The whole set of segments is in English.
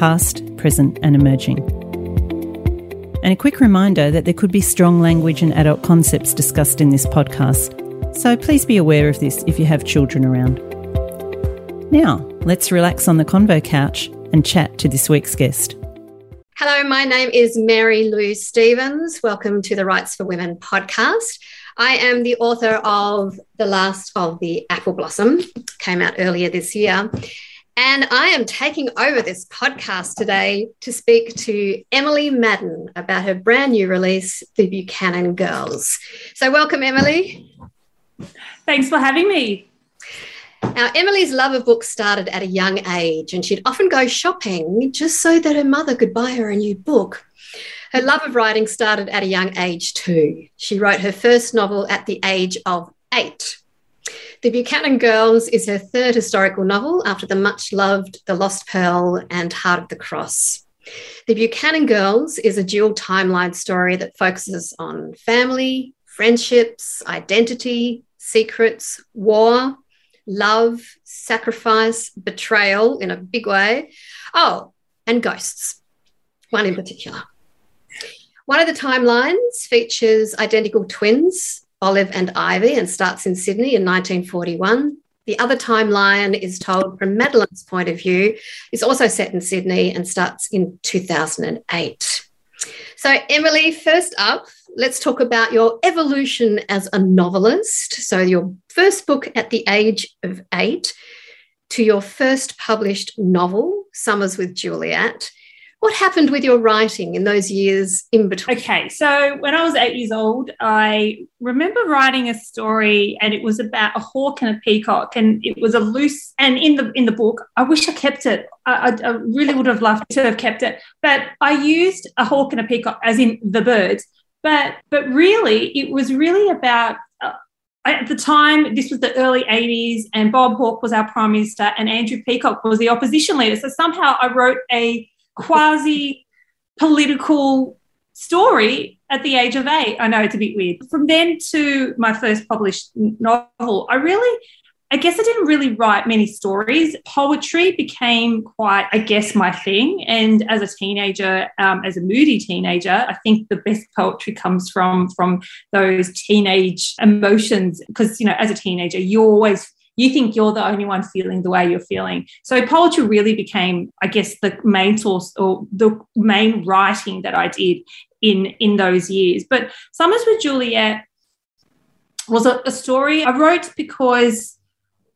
past, present, and emerging. And a quick reminder that there could be strong language and adult concepts discussed in this podcast, so please be aware of this if you have children around. Now, let's relax on the convo couch and chat to this week's guest. Hello, my name is Mary Lou Stephens. Welcome to the Writes for Women podcast. I am the author of The Last of the Apple Blossom, came out earlier this year. And I am taking over this podcast today to speak to Emily Madden about her brand new release, The Buchanan Girls. So, welcome, Emily. Thanks for having me. Now, Emily's love of books started at a young age, and she'd often go shopping just so that her mother could buy her a new book. Her love of writing started at a young age, too. She wrote her first novel at the age of eight. The Buchanan Girls is her third historical novel after the much loved The Lost Pearl and Heart of the Cross. The Buchanan Girls is a dual timeline story that focuses on family, friendships, identity, secrets, war, love, sacrifice, betrayal in a big way. Oh, and ghosts, one in particular. One of the timelines features identical twins, Olive and Ivy, and starts in Sydney in 1941. The other timeline is told from Madeline's point of view, is also set in Sydney and starts in 2008. So, Emily, first up, let's talk about your evolution as a novelist. So, your first book at the age of eight to your first published novel, Summers with Juliet. What happened with your writing in those years in between? Okay, so when I was eight years old, I remember writing a story, and it was about a hawk and a peacock, and it was a loose. And in the in the book, I wish I kept it. I, I really would have loved to have kept it, but I used a hawk and a peacock as in the birds. But but really, it was really about uh, at the time, this was the early 80s, and Bob Hawke was our prime minister, and Andrew Peacock was the opposition leader. So somehow I wrote a quasi political story at the age of eight. I know it's a bit weird. From then to my first published novel, I really, I guess I didn't really write many stories. Poetry became quite, I guess, my thing. And as a teenager, um, as a moody teenager, I think the best poetry comes from from those teenage emotions. Because you know, as a teenager, you're always you think you're the only one feeling the way you're feeling. So poetry really became, I guess, the main source or the main writing that I did in in those years. But Summers with Juliet was a, a story I wrote because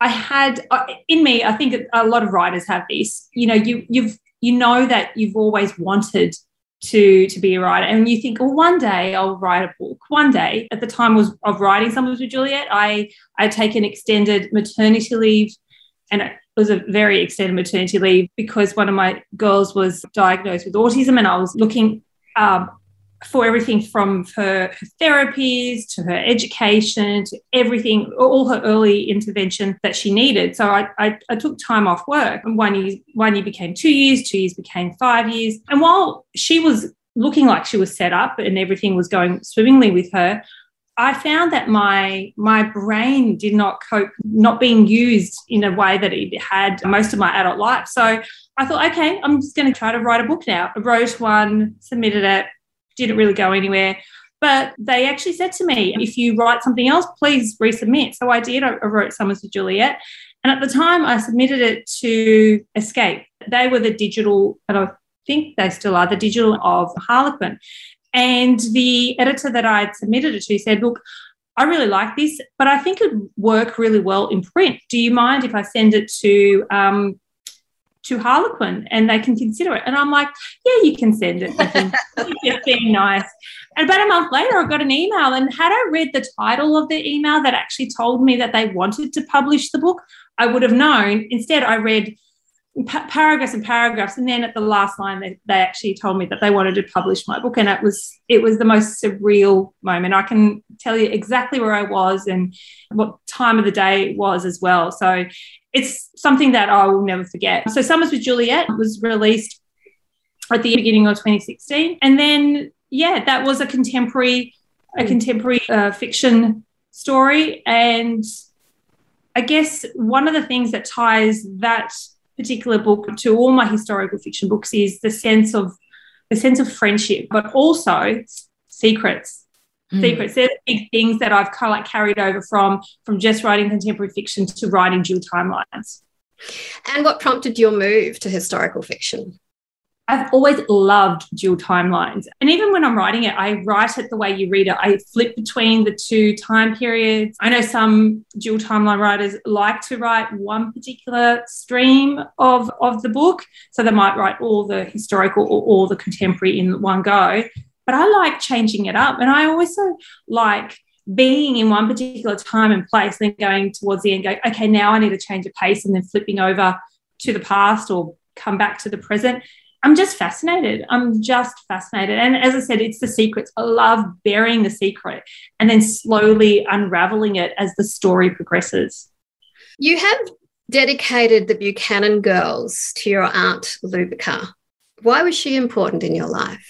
I had in me. I think a lot of writers have this. You know, you you've you know that you've always wanted to to be a writer. And you think well one day i'll write a book. One day at the time was of writing summers with juliet i i taken extended maternity leave and it was a very extended maternity leave because one of my girls was diagnosed with autism and i was looking um, for everything from her, her, therapies to her education to everything, all her early intervention that she needed. So I, I, I, took time off work. And one year, one year became two years, two years became five years. And while she was looking like she was set up and everything was going swimmingly with her, I found that my my brain did not cope, not being used in a way that it had most of my adult life. So I thought, okay, I'm just going to try to write a book now. I wrote one, submitted it, didn't really go anywhere. But they actually said to me, if you write something else, please resubmit. So I did. I wrote Summers with Juliet. And at the time, I submitted it to Escape. They were the digital, and I think they still are, the digital of Harlequin. And the editor that I had submitted it to said, Look, I really like this, but I think it would work really well in print. Do you mind if I send it to um, to Harlequin and they can consider it. And I'm like, yeah, you can send it. just being nice. And about a month later, I got an email. And had I read the title of the email that actually told me that they wanted to publish the book, I would have known. Instead, I read pa- paragraphs and paragraphs and then at the last line they, they actually told me that they wanted to publish my book and it was it was the most surreal moment. I can tell you exactly where i was and what time of the day it was as well. So it's something that i will never forget. So summers with juliet was released at the beginning of 2016 and then yeah that was a contemporary a contemporary uh, fiction story and i guess one of the things that ties that particular book to all my historical fiction books is the sense of the sense of friendship, but also secrets. Mm. Secrets. They're the big things that I've kind of like carried over from from just writing contemporary fiction to writing dual timelines. And what prompted your move to historical fiction? I've always loved dual timelines. And even when I'm writing it, I write it the way you read it. I flip between the two time periods. I know some dual timeline writers like to write one particular stream of, of the book. So they might write all the historical or all the contemporary in one go. But I like changing it up. And I also like being in one particular time and place, then going towards the end, okay, now I need to change a pace and then flipping over to the past or come back to the present I'm just fascinated. I'm just fascinated. And as I said, it's the secrets. I love burying the secret and then slowly unraveling it as the story progresses. You have dedicated the Buchanan girls to your aunt Lubica. Why was she important in your life?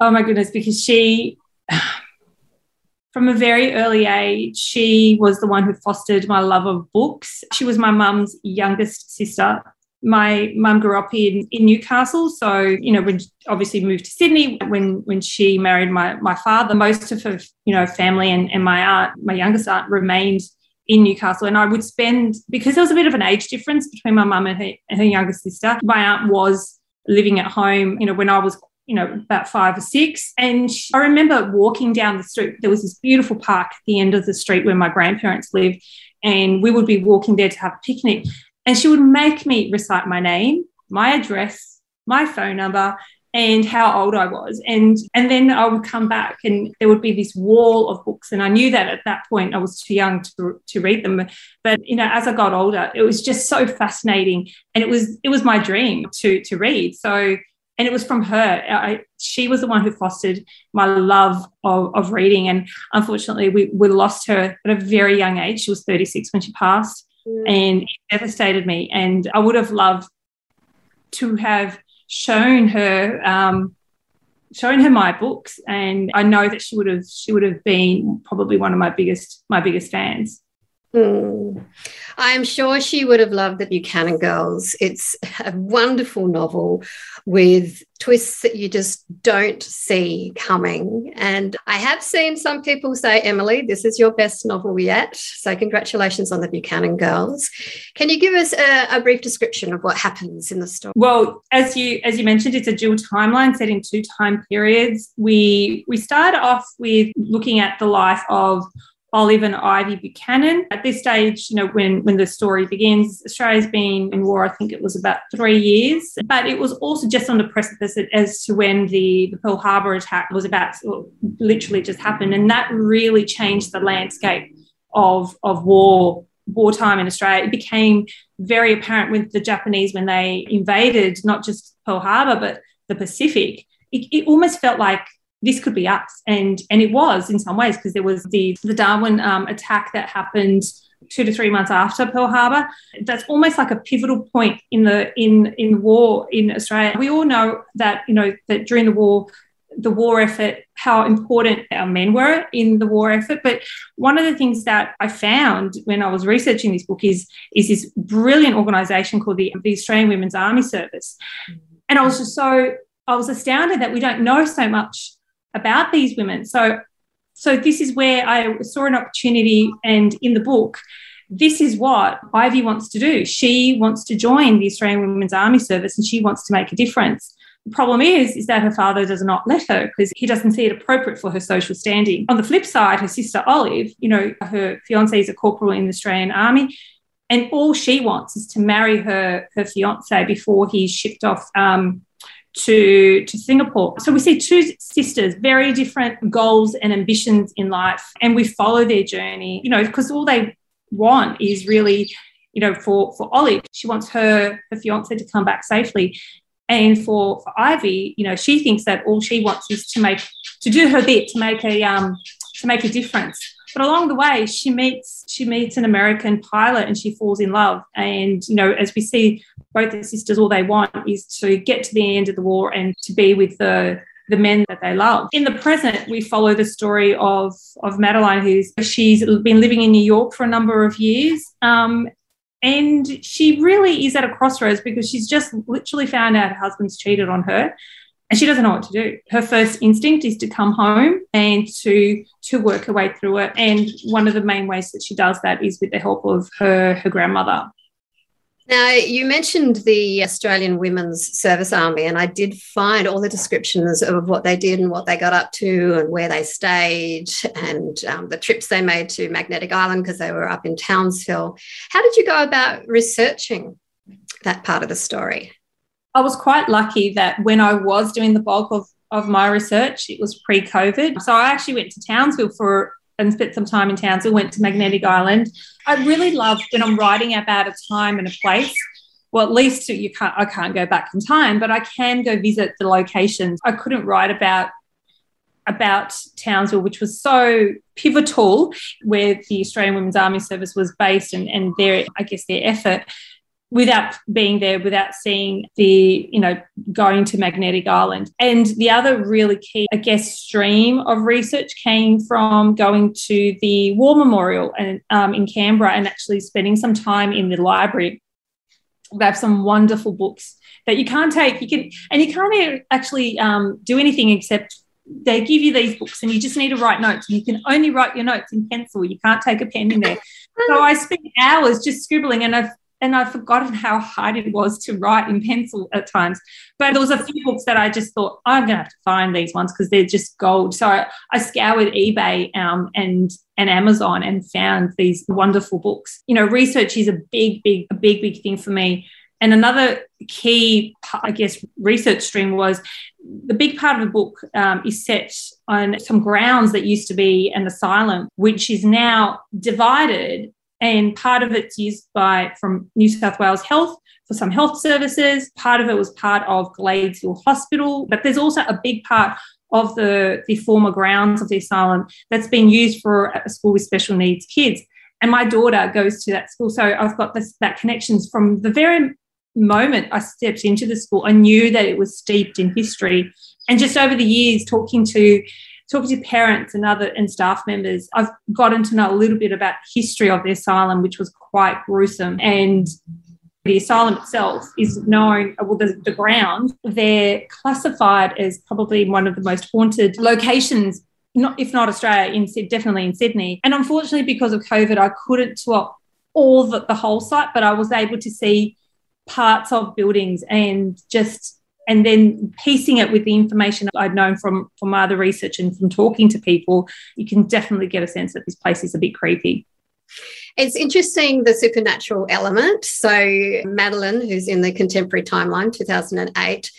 Oh my goodness, because she, from a very early age, she was the one who fostered my love of books. She was my mum's youngest sister my mum grew up in, in Newcastle. So, you know, when obviously moved to Sydney when when she married my my father, most of her, you know, family and, and my aunt, my youngest aunt remained in Newcastle. And I would spend because there was a bit of an age difference between my mum and her, and her younger sister. My aunt was living at home, you know, when I was you know, about five or six. And I remember walking down the street. There was this beautiful park at the end of the street where my grandparents lived. And we would be walking there to have a picnic. And she would make me recite my name, my address, my phone number, and how old I was. And and then I would come back and there would be this wall of books. And I knew that at that point I was too young to, to read them. But you know, as I got older, it was just so fascinating. And it was it was my dream to to read. So and it was from her. I, she was the one who fostered my love of, of reading. And unfortunately, we, we lost her at a very young age. She was 36 when she passed mm. and it devastated me. And I would have loved to have shown her um, shown her my books and I know that she would have she would have been probably one of my biggest my biggest fans. Mm. I'm sure she would have loved the Buchanan Girls. It's a wonderful novel with twists that you just don't see coming. And I have seen some people say, Emily, this is your best novel yet. So congratulations on the Buchanan Girls. Can you give us a, a brief description of what happens in the story? Well, as you as you mentioned, it's a dual timeline set in two time periods. We we start off with looking at the life of Olive and Ivy Buchanan. At this stage, you know, when, when the story begins, Australia's been in war, I think it was about three years, but it was also just on the precipice as to when the, the Pearl Harbor attack was about to literally just happened. And that really changed the landscape of, of war wartime in Australia. It became very apparent with the Japanese when they invaded not just Pearl Harbor, but the Pacific. It, it almost felt like this could be us. And, and it was in some ways because there was the, the Darwin um, attack that happened two to three months after Pearl Harbor. That's almost like a pivotal point in the in in the war in Australia. We all know that you know that during the war, the war effort, how important our men were in the war effort. But one of the things that I found when I was researching this book is is this brilliant organisation called the, the Australian Women's Army Service, and I was just so I was astounded that we don't know so much about these women. So, so this is where I saw an opportunity, and in the book, this is what Ivy wants to do. She wants to join the Australian Women's Army Service, and she wants to make a difference. The problem is, is that her father does not let her because he doesn't see it appropriate for her social standing. On the flip side, her sister Olive, you know, her fiance is a corporal in the Australian Army, and all she wants is to marry her her fiance before he's shipped off um, to, to Singapore. So we see two sisters, very different goals and ambitions in life, and we follow their journey, you know, because all they want is really you know, for for Olive, she wants her her fiance to come back safely. And for, for Ivy, you know, she thinks that all she wants is to make to do her bit to make a um to make a difference. But along the way, she meets she meets an American pilot and she falls in love. And you know, as we see, both the sisters, all they want is to get to the end of the war and to be with the the men that they love. In the present, we follow the story of of Madeline, who's she's been living in New York for a number of years. Um, and she really is at a crossroads because she's just literally found out her husband's cheated on her and she doesn't know what to do. Her first instinct is to come home and to to work her way through it. And one of the main ways that she does that is with the help of her her grandmother. Now, you mentioned the Australian Women's Service Army, and I did find all the descriptions of what they did and what they got up to and where they stayed and um, the trips they made to Magnetic Island because they were up in Townsville. How did you go about researching that part of the story? I was quite lucky that when I was doing the bulk of, of my research, it was pre COVID. So I actually went to Townsville for and spent some time in Townsville, went to Magnetic Island. I really love when I'm writing about a time and a place. Well, at least you can't, I can't go back in time, but I can go visit the locations. I couldn't write about about Townsville, which was so pivotal, where the Australian Women's Army Service was based and, and their, I guess, their effort without being there, without seeing the, you know, going to Magnetic Island. And the other really key, I guess, stream of research came from going to the War Memorial and, um, in Canberra and actually spending some time in the library. They have some wonderful books that you can't take, you can, and you can't actually um, do anything except they give you these books and you just need to write notes and you can only write your notes in pencil you can't take a pen in there so i spent hours just scribbling and i've and I've forgotten how hard it was to write in pencil at times. But there was a few books that I just thought I'm going to have to find these ones because they're just gold. So I, I scoured eBay um, and and Amazon and found these wonderful books. You know, research is a big, big, a big, big thing for me. And another key, I guess, research stream was the big part of the book um, is set on some grounds that used to be an asylum, which is now divided and part of it's used by from New South Wales Health for some health services. Part of it was part of Gladesville Hospital, but there's also a big part of the, the former grounds of the asylum that's been used for a school with special needs kids. And my daughter goes to that school. So I've got this, that connections from the very moment I stepped into the school. I knew that it was steeped in history. And just over the years, talking to talking to parents and other and staff members, I've gotten to know a little bit about history of the asylum, which was quite gruesome. And the asylum itself is known, well, the, the ground, they're classified as probably one of the most haunted locations not if not Australia, in definitely in Sydney. And unfortunately, because of COVID, I couldn't swap all the, the whole site, but I was able to see parts of buildings and just and then piecing it with the information I'd known from from my other research and from talking to people, you can definitely get a sense that this place is a bit creepy. It's interesting the supernatural element. So Madeline, who's in the contemporary timeline, 2008,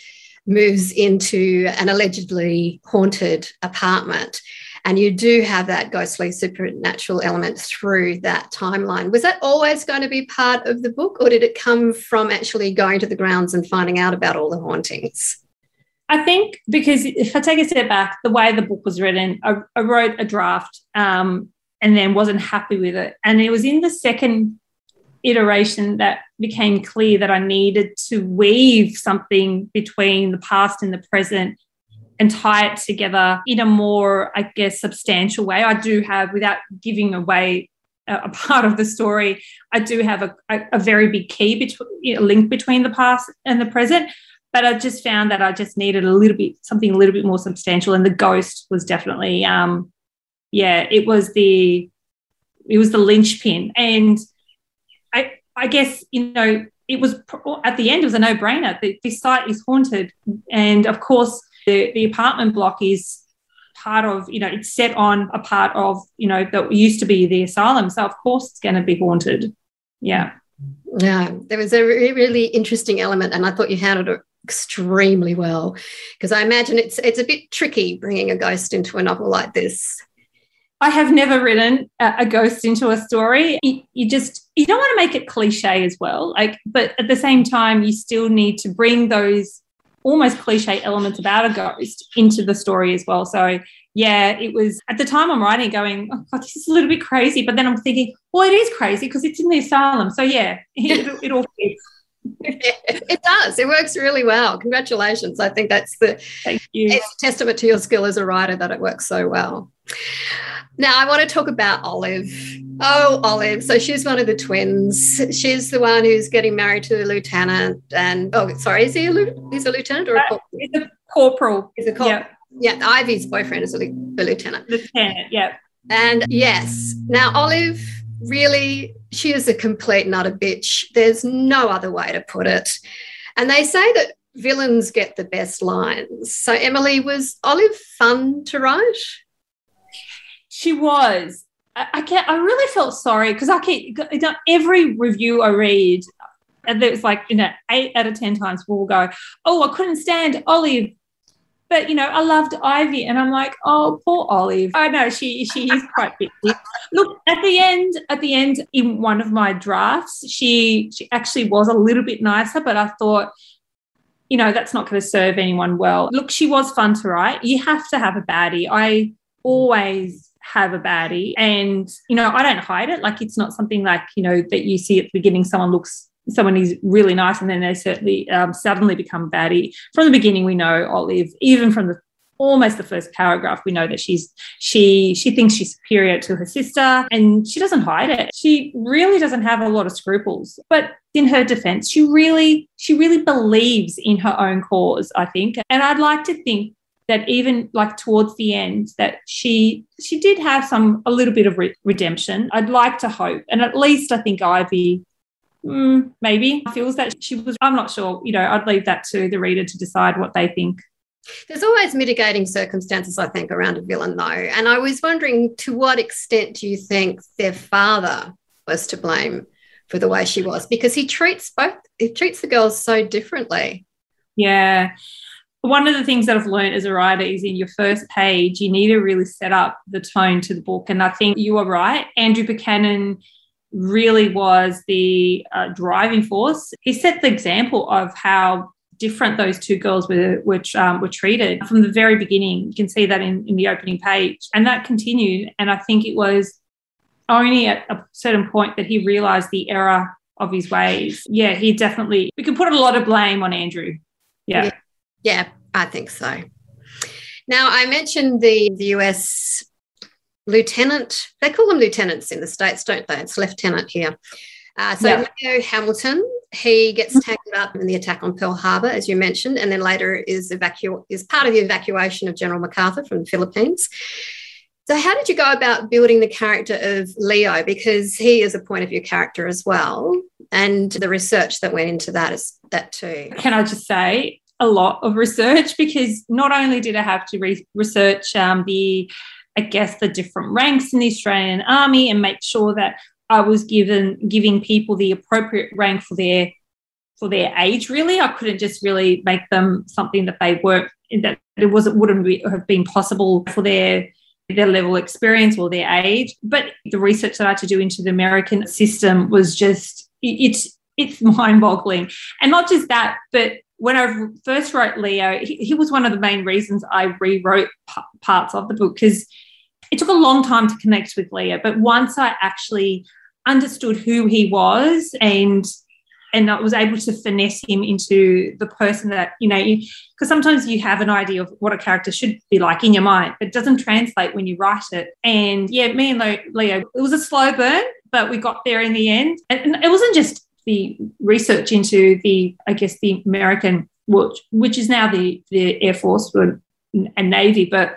moves into an allegedly haunted apartment and you do have that ghostly supernatural element through that timeline. Was that always going to be part of the book, or did it come from actually going to the grounds and finding out about all the hauntings? I think because if I take a step back, the way the book was written, I, I wrote a draft um, and then wasn't happy with it. And it was in the second iteration that became clear that I needed to weave something between the past and the present and tie it together in a more, I guess, substantial way. I do have, without giving away a, part of the story, I do have a, a, very big key between a link between the past and the present. But I just found that I just needed a little bit something a little bit more substantial, and the ghost was definitely, um, yeah, it was the it was the linchpin, and I I guess you know it was at the end it was a no brainer. The, this site is haunted, and of course the, the apartment block is part of, you know, it's set on a part of, you know, that used to be the asylum. So, of course, it's going to be haunted. Yeah. Yeah, there was a really interesting element, and I thought you handled it extremely well because I imagine it's it's a bit tricky bringing a ghost into a novel like this. I have never written a, a ghost into a story. You, you, just you don't want to make it cliche as well. Like, but at the same time, you still need to bring those almost cliche elements about a ghost into the story as well. So yeah, it was at the time I'm writing going, oh God, this is a little bit crazy. But then I'm thinking, well, it is crazy because it's in the asylum. So yeah, it, it all fits. it does. It works really well. Congratulations. I think that's the Thank you. It's a testament to your skill as a writer that it works so well. Now I want to talk about Olive. Oh, Olive. So she's one of the twins. She's the one who's getting married to the lieutenant. And oh, sorry, is he a, he's a lieutenant or a corporal? Uh, he's a corporal. He's a corporal. Yeah. yeah, Ivy's boyfriend is a, a lieutenant. Lieutenant, yeah. And yes, now Olive really, she is a complete nut a bitch. There's no other way to put it. And they say that villains get the best lines. So Emily, was Olive fun to write? She was. I, I can't. I really felt sorry because I keep every review I read, and there's like you know eight out of ten times we'll go, "Oh, I couldn't stand Olive." But you know, I loved Ivy, and I'm like, oh, poor Olive. I know she she is quite bitchy. Look, at the end, at the end, in one of my drafts, she she actually was a little bit nicer, but I thought, you know, that's not going to serve anyone well. Look, she was fun to write. You have to have a baddie. I always have a baddie. And, you know, I don't hide it. Like it's not something like, you know, that you see at the beginning, someone looks, someone is really nice and then they certainly um, suddenly become baddie. From the beginning, we know Olive, even from the almost the first paragraph we know that she's she she thinks she's superior to her sister and she doesn't hide it. She really doesn't have a lot of scruples but in her defense she really she really believes in her own cause i think. And i'd like to think that even like towards the end that she she did have some a little bit of re- redemption. I'd like to hope and at least i think ivy mm, maybe feels that she was i'm not sure you know i'd leave that to the reader to decide what they think there's always mitigating circumstances, I think, around a villain, though. And I was wondering to what extent do you think their father was to blame for the way she was? Because he treats both, he treats the girls so differently. Yeah one of the things that I've learned as a writer is in your first page, you need to really set up the tone to the book. And I think you are right. Andrew Buchanan really was the uh, driving force. He set the example of how different those two girls were which um, were treated from the very beginning. You can see that in, in the opening page, and that continued. And I think it was only at a certain point that he realised the error of his ways. Yeah, he definitely. We can put a lot of blame on Andrew. yeah. yeah. I think so. Now, I mentioned the, the US lieutenant, they call them lieutenants in the States, don't they? It's lieutenant here. Uh, so yeah. Leo Hamilton, he gets mm-hmm. tangled up in the attack on Pearl Harbor, as you mentioned, and then later is evacu- is part of the evacuation of General MacArthur from the Philippines. So, how did you go about building the character of Leo? Because he is a point of view character as well, and the research that went into that is that too. Can I just say, a lot of research because not only did I have to re- research um, the, I guess, the different ranks in the Australian Army and make sure that I was given giving people the appropriate rank for their for their age. Really, I couldn't just really make them something that they weren't that it wasn't wouldn't be, have been possible for their their level of experience or their age. But the research that I had to do into the American system was just it's it's mind boggling, and not just that, but when I first wrote Leo, he, he was one of the main reasons I rewrote p- parts of the book because it took a long time to connect with Leo. But once I actually understood who he was and and I was able to finesse him into the person that you know because sometimes you have an idea of what a character should be like in your mind but it doesn't translate when you write it and yeah me and leo it was a slow burn but we got there in the end and it wasn't just the research into the, I guess, the American, which, which is now the, the Air Force and Navy, but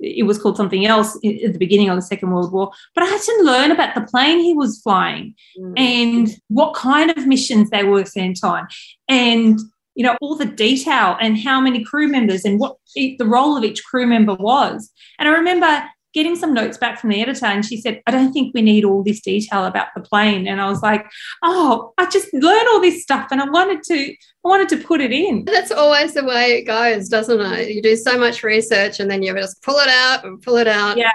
it was called something else at the beginning of the Second World War. But I had to learn about the plane he was flying mm. and what kind of missions they were sent on, and you know all the detail and how many crew members and what the role of each crew member was. And I remember getting some notes back from the editor and she said, I don't think we need all this detail about the plane. And I was like, oh, I just learned all this stuff and I wanted to, I wanted to put it in. That's always the way it goes, doesn't it? You do so much research and then you just pull it out and pull it out. Yeah.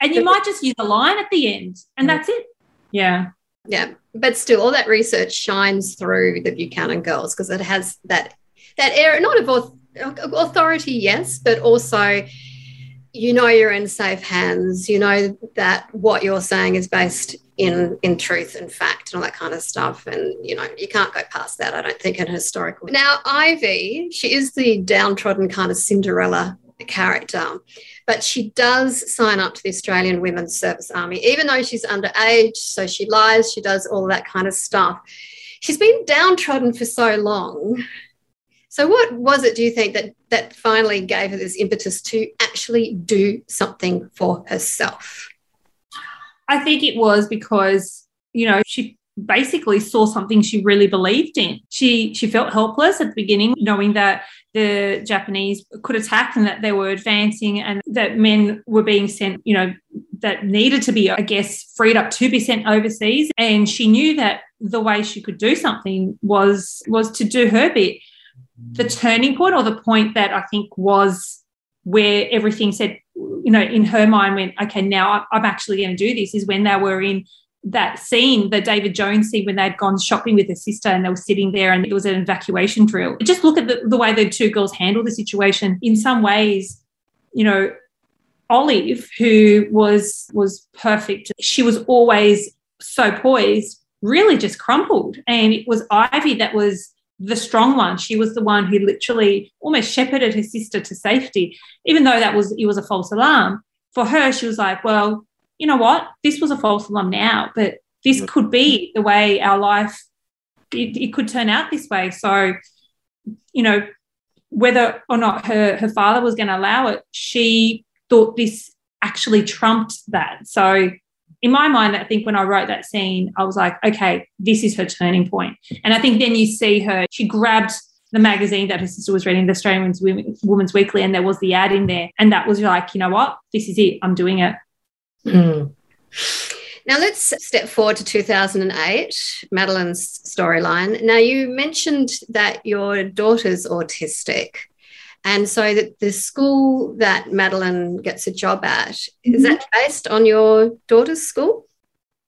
And you might just use a line at the end, and that's it. Yeah. Yeah. But still, all that research shines through the Buchanan girls because it has that that air, not of authority, yes, but also you know you're in safe hands. You know that what you're saying is based in in truth and fact and all that kind of stuff. And you know you can't go past that. I don't think in historical. Now Ivy, she is the downtrodden kind of Cinderella character, but she does sign up to the Australian Women's Service Army, even though she's underage. So she lies. She does all that kind of stuff. She's been downtrodden for so long so, what was it, do you think, that, that finally gave her this impetus to actually do something for herself? I think it was because, you know, she basically saw something she really believed in. She she felt helpless at the beginning, knowing that the Japanese could attack and that they were advancing and that men were being sent, you know, that needed to be, I guess, freed up to be sent overseas. And she knew that the way she could do something was was to do her bit the turning point or the point that I think was where everything said, you know, in her mind went, okay, now I'm actually going to do this is when they were in that scene, the David Jones scene, when they'd gone shopping with her sister and they were sitting there and it was an evacuation drill. Just look at the, the way the two girls handled the situation. In some ways, you know, Olive, who was was perfect, she was always so poised, really just crumpled. And it was Ivy that was the strong one. She was the one who literally almost shepherded her sister to safety, even though that was it was a false alarm. For her, she was like, well, you know what? This was a false alarm now, but this could be the way our life it, it could turn out this way. So, you know, whether or not her her father was going to allow it, she thought this actually trumped that. So in my mind, I think when I wrote that scene, I was like, okay, this is her turning point. And I think then you see her, she grabbed the magazine that her sister was reading, the Australian Women's Weekly, and there was the ad in there. And that was like, you know what? This is it. I'm doing it. Mm. Now let's step forward to 2008, Madeline's storyline. Now you mentioned that your daughter's autistic. And so that the school that Madeline gets a job at, mm-hmm. is that based on your daughter's school?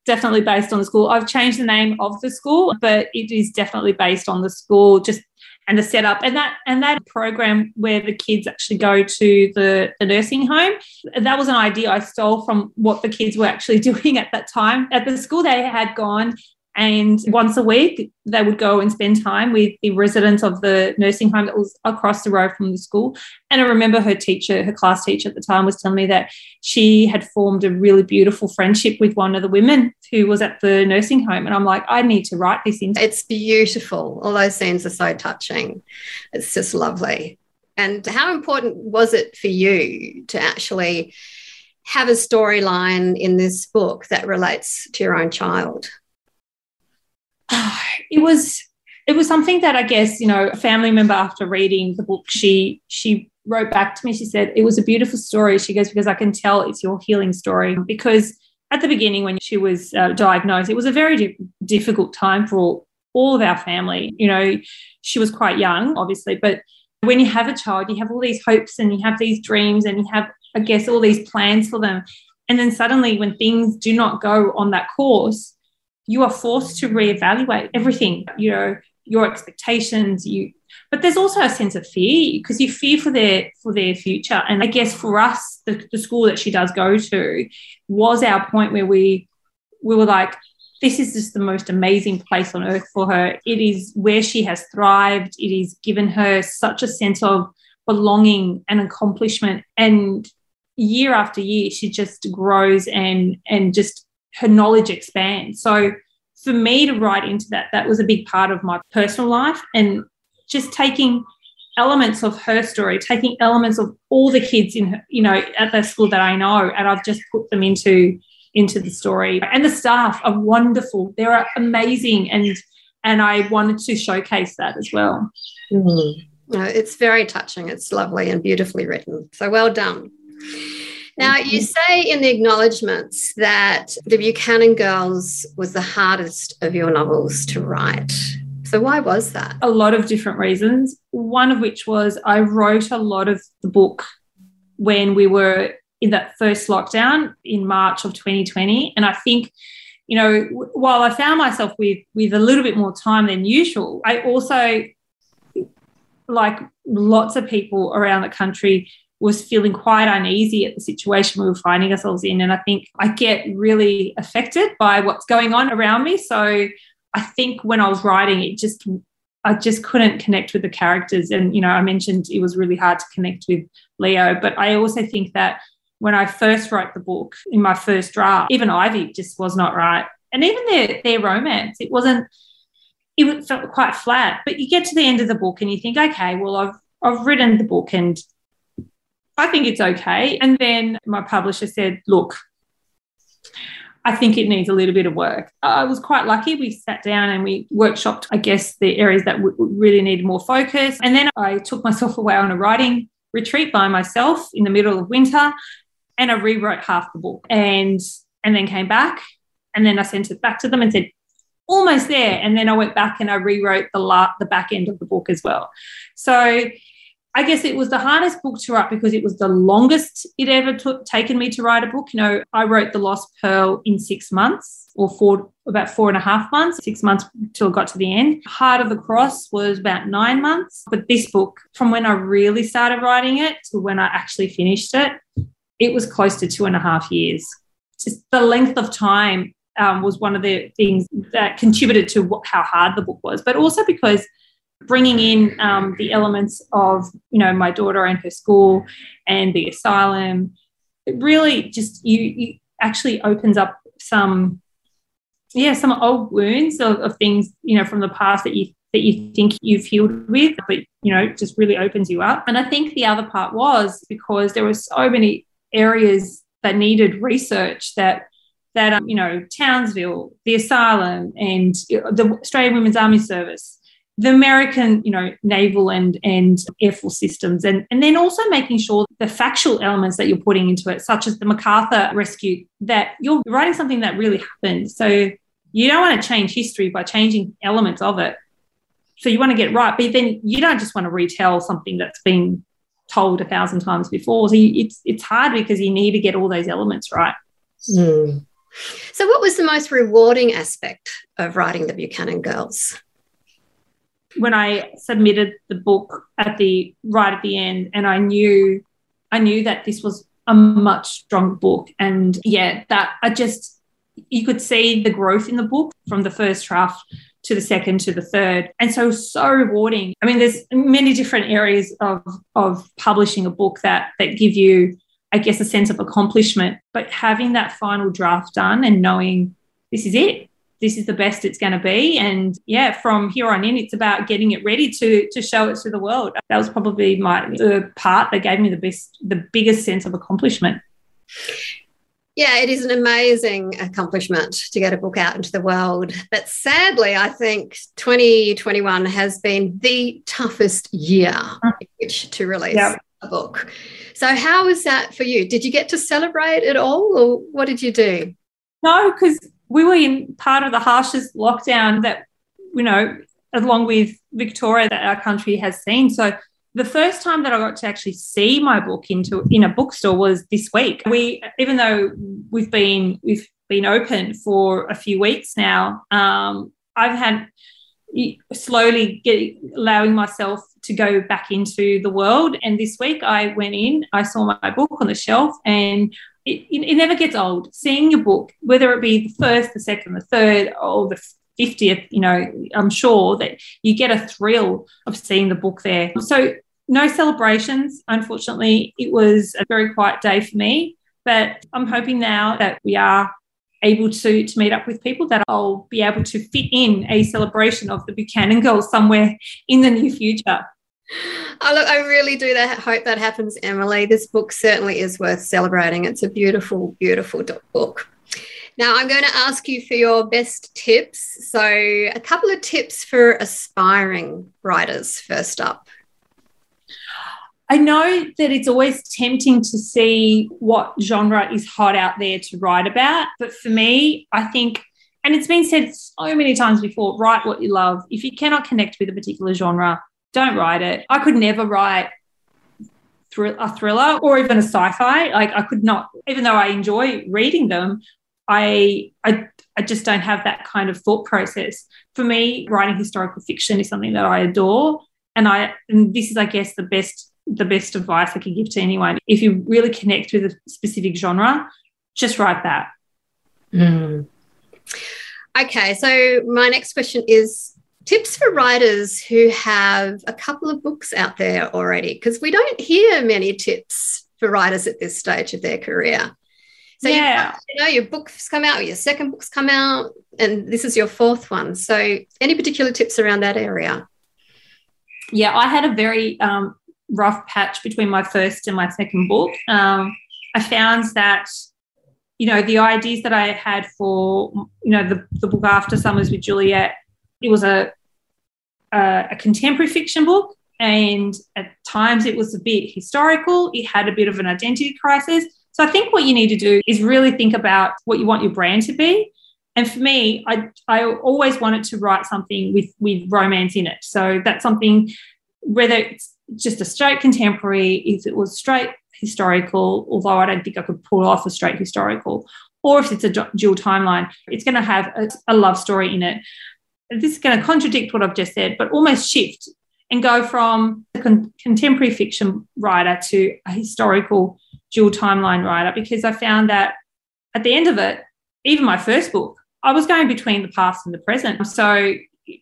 Definitely based on the school. I've changed the name of the school, but it is definitely based on the school, just and the setup and that and that program where the kids actually go to the, the nursing home that was an idea i stole from what the kids were actually doing at that time at the school they had gone and once a week, they would go and spend time with the residents of the nursing home that was across the road from the school. And I remember her teacher, her class teacher at the time, was telling me that she had formed a really beautiful friendship with one of the women who was at the nursing home. And I'm like, I need to write this in. It's beautiful. All those scenes are so touching. It's just lovely. And how important was it for you to actually have a storyline in this book that relates to your own child? it was it was something that I guess you know a family member after reading the book she she wrote back to me. She said it was a beautiful story. She goes because I can tell it's your healing story. Because at the beginning when she was uh, diagnosed it was a very di- difficult time for all of our family. You know she was quite young obviously but when you have a child you have all these hopes and you have these dreams and you have I guess all these plans for them. And then suddenly when things do not go on that course you are forced to reevaluate everything, you know, your expectations, you but there's also a sense of fear because you fear for their for their future. And I guess for us, the, the school that she does go to was our point where we we were like, this is just the most amazing place on earth for her. It is where she has thrived. It has given her such a sense of belonging and accomplishment. And year after year, she just grows and and just her knowledge expands. So for me to write into that, that was a big part of my personal life and just taking elements of her story, taking elements of all the kids in her, you know, at the school that I know, and I've just put them into into the story. And the staff are wonderful. They're amazing and and I wanted to showcase that as well. Mm-hmm. It's very touching. It's lovely and beautifully written. So well done. Now, you mm-hmm. say in the acknowledgements that The Buchanan Girls was the hardest of your novels to write. So, why was that? A lot of different reasons. One of which was I wrote a lot of the book when we were in that first lockdown in March of 2020. And I think, you know, while I found myself with with a little bit more time than usual, I also, like lots of people around the country, was feeling quite uneasy at the situation we were finding ourselves in. And I think I get really affected by what's going on around me. So I think when I was writing, it just I just couldn't connect with the characters. And, you know, I mentioned it was really hard to connect with Leo, but I also think that when I first wrote the book in my first draft, even Ivy just was not right. And even their their romance, it wasn't it felt quite flat. But you get to the end of the book and you think, okay, well, I've I've written the book and I think it's okay. And then my publisher said, look, I think it needs a little bit of work. I was quite lucky. We sat down and we workshopped, I guess, the areas that w- really needed more focus. And then I took myself away on a writing retreat by myself in the middle of winter and I rewrote half the book and and then came back and then I sent it back to them and said, almost there. And then I went back and I rewrote the la- the back end of the book as well. So I guess it was the hardest book to write because it was the longest it ever took taken me to write a book. You know, I wrote The Lost Pearl in six months or four about four and a half months, six months till it got to the end. Heart of the Cross was about nine months. But this book, from when I really started writing it to when I actually finished it, it was close to two and a half years. Just the length of time um, was one of the things that contributed to what, how hard the book was, but also because bringing in um, the elements of you know my daughter and her school and the asylum. It really just you, you actually opens up some yeah some old wounds of, of things you know from the past that you that you think you've healed with but you know just really opens you up. And i think the other part was because there were so many areas that needed research that that um, you know townsville the asylum and the australian women's army service the American, you know, naval and and air force systems, and and then also making sure the factual elements that you're putting into it, such as the MacArthur rescue, that you're writing something that really happened. So you don't want to change history by changing elements of it. So you want to get right, but then you don't just want to retell something that's been told a thousand times before. So you, it's it's hard because you need to get all those elements right. Mm. So, what was the most rewarding aspect of writing the Buchanan Girls? When I submitted the book at the right at the end, and I knew I knew that this was a much stronger book, and yeah, that I just you could see the growth in the book from the first draft to the second to the third. And so so rewarding. I mean there's many different areas of of publishing a book that that give you i guess a sense of accomplishment. But having that final draft done and knowing this is it this is the best it's going to be and yeah from here on in it's about getting it ready to to show it to the world that was probably my the part that gave me the best the biggest sense of accomplishment yeah, it is an amazing accomplishment to get a book out into the world. But sadly, I think 2021 has been the toughest year uh-huh. to release yep. a book. So, how was that for you? Did you get to celebrate at all, or what did you do? No, because we were in part of the harshest lockdown that, you know, along with Victoria that our country has seen. So the first time that I got to actually see my book into in a bookstore was this week. We, even though we've been we've been open for a few weeks now, um, I've had slowly get, allowing myself to go back into the world. And this week I went in, I saw my book on the shelf, and it, it never gets old. Seeing your book, whether it be the first, the second, the third, or the 50th, you know, I'm sure that you get a thrill of seeing the book there. So, no celebrations. Unfortunately, it was a very quiet day for me, but I'm hoping now that we are able to, to meet up with people that I'll be able to fit in a celebration of the Buchanan girls somewhere in the near future. Oh, look, I really do that, hope that happens, Emily. This book certainly is worth celebrating. It's a beautiful, beautiful book. Now, I'm going to ask you for your best tips. So, a couple of tips for aspiring writers first up. I know that it's always tempting to see what genre is hot out there to write about. But for me, I think, and it's been said so many times before write what you love. If you cannot connect with a particular genre, don't write it. I could never write thr- a thriller or even a sci-fi. Like I could not, even though I enjoy reading them, I I I just don't have that kind of thought process. For me, writing historical fiction is something that I adore, and I and this is, I guess, the best the best advice I can give to anyone. If you really connect with a specific genre, just write that. Mm. Okay, so my next question is tips for writers who have a couple of books out there already, because we don't hear many tips for writers at this stage of their career. So yeah. you, know, your books come out, your second book's come out, and this is your fourth one. So any particular tips around that area? Yeah, I had a very um, rough patch between my first and my second book. Um, I found that you know the ideas that I had for you know the, the book after Summers with Juliet, it was a, a a contemporary fiction book, and at times it was a bit historical. It had a bit of an identity crisis. So I think what you need to do is really think about what you want your brand to be. And for me, I I always wanted to write something with with romance in it. So that's something whether it's just a straight contemporary, if it was straight historical, although I don't think I could pull off a straight historical, or if it's a dual timeline, it's going to have a, a love story in it. This is going to contradict what I've just said, but almost shift and go from a con- contemporary fiction writer to a historical dual timeline writer because I found that at the end of it, even my first book, I was going between the past and the present. So,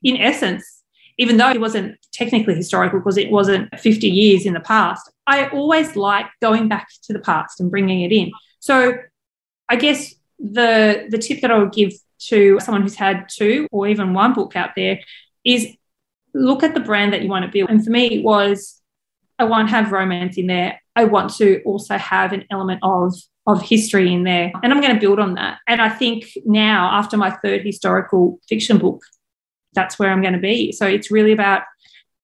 in essence, even though it wasn't technically historical because it wasn't 50 years in the past, I always like going back to the past and bringing it in. So I guess the the tip that I would give to someone who's had two or even one book out there is look at the brand that you want to build. And for me, it was I want to have romance in there. I want to also have an element of of history in there. And I'm going to build on that. And I think now, after my third historical fiction book, that's where I'm going to be. So it's really about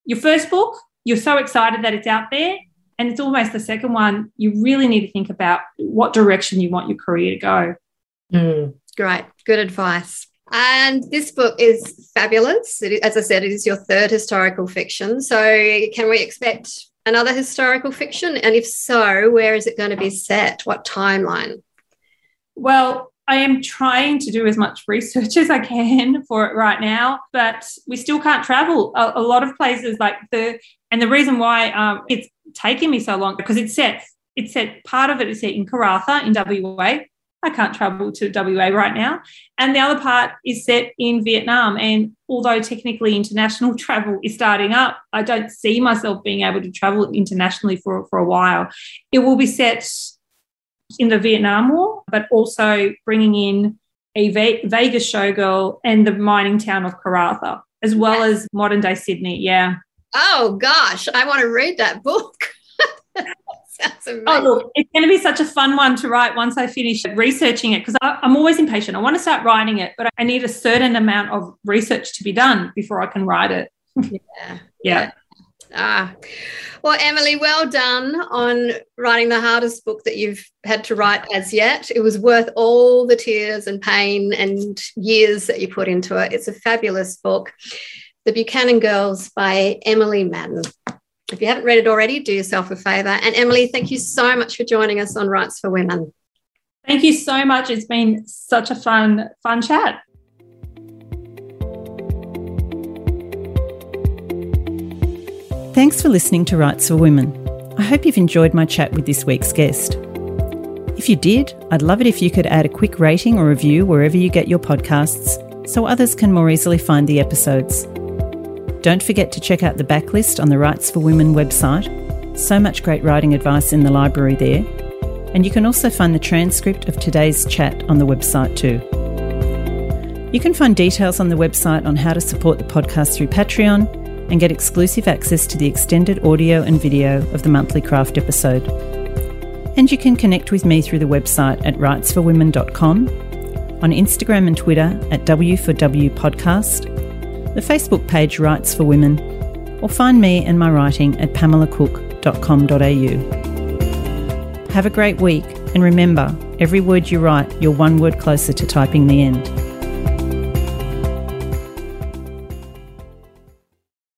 your first book, you're so excited that it's out there. And it's almost the second one, you really need to think about what direction you want your career to go. Mm, great. Good advice. And this book is fabulous. as I said, it is your third historical fiction. So, can we expect another historical fiction? And if so, where is it going to be set? What timeline? Well, I am trying to do as much research as I can for it right now, but we still can't travel. A, a lot of places like the, and the reason why um, it's taking me so long because it's set, it's set, part of it is set in Karratha in WA. I can't travel to WA right now. And the other part is set in Vietnam. And although technically international travel is starting up, I don't see myself being able to travel internationally for, for a while. It will be set in the Vietnam War, but also bringing in a Ve- Vegas showgirl and the mining town of Karratha, as well as modern day Sydney. Yeah. Oh gosh, I want to read that book. Sounds amazing. Oh, look, it's going to be such a fun one to write once I finish researching it because I'm always impatient. I want to start writing it, but I need a certain amount of research to be done before I can write it. yeah. yeah. Ah, well, Emily, well done on writing the hardest book that you've had to write as yet. It was worth all the tears and pain and years that you put into it. It's a fabulous book. The Buchanan Girls by Emily Madden. If you haven't read it already, do yourself a favour. And Emily, thank you so much for joining us on Writes for Women. Thank you so much. It's been such a fun, fun chat. Thanks for listening to Writes for Women. I hope you've enjoyed my chat with this week's guest. If you did, I'd love it if you could add a quick rating or review wherever you get your podcasts so others can more easily find the episodes. Don't forget to check out the backlist on the Writes for Women website. So much great writing advice in the library there. And you can also find the transcript of today's chat on the website too. You can find details on the website on how to support the podcast through Patreon and get exclusive access to the extended audio and video of the monthly craft episode. And you can connect with me through the website at writesforwomen.com, on Instagram and Twitter at W4W Podcast, the Facebook page Writes for Women, or find me and my writing at pamelacook.com.au. Have a great week, and remember, every word you write, you're one word closer to typing the end.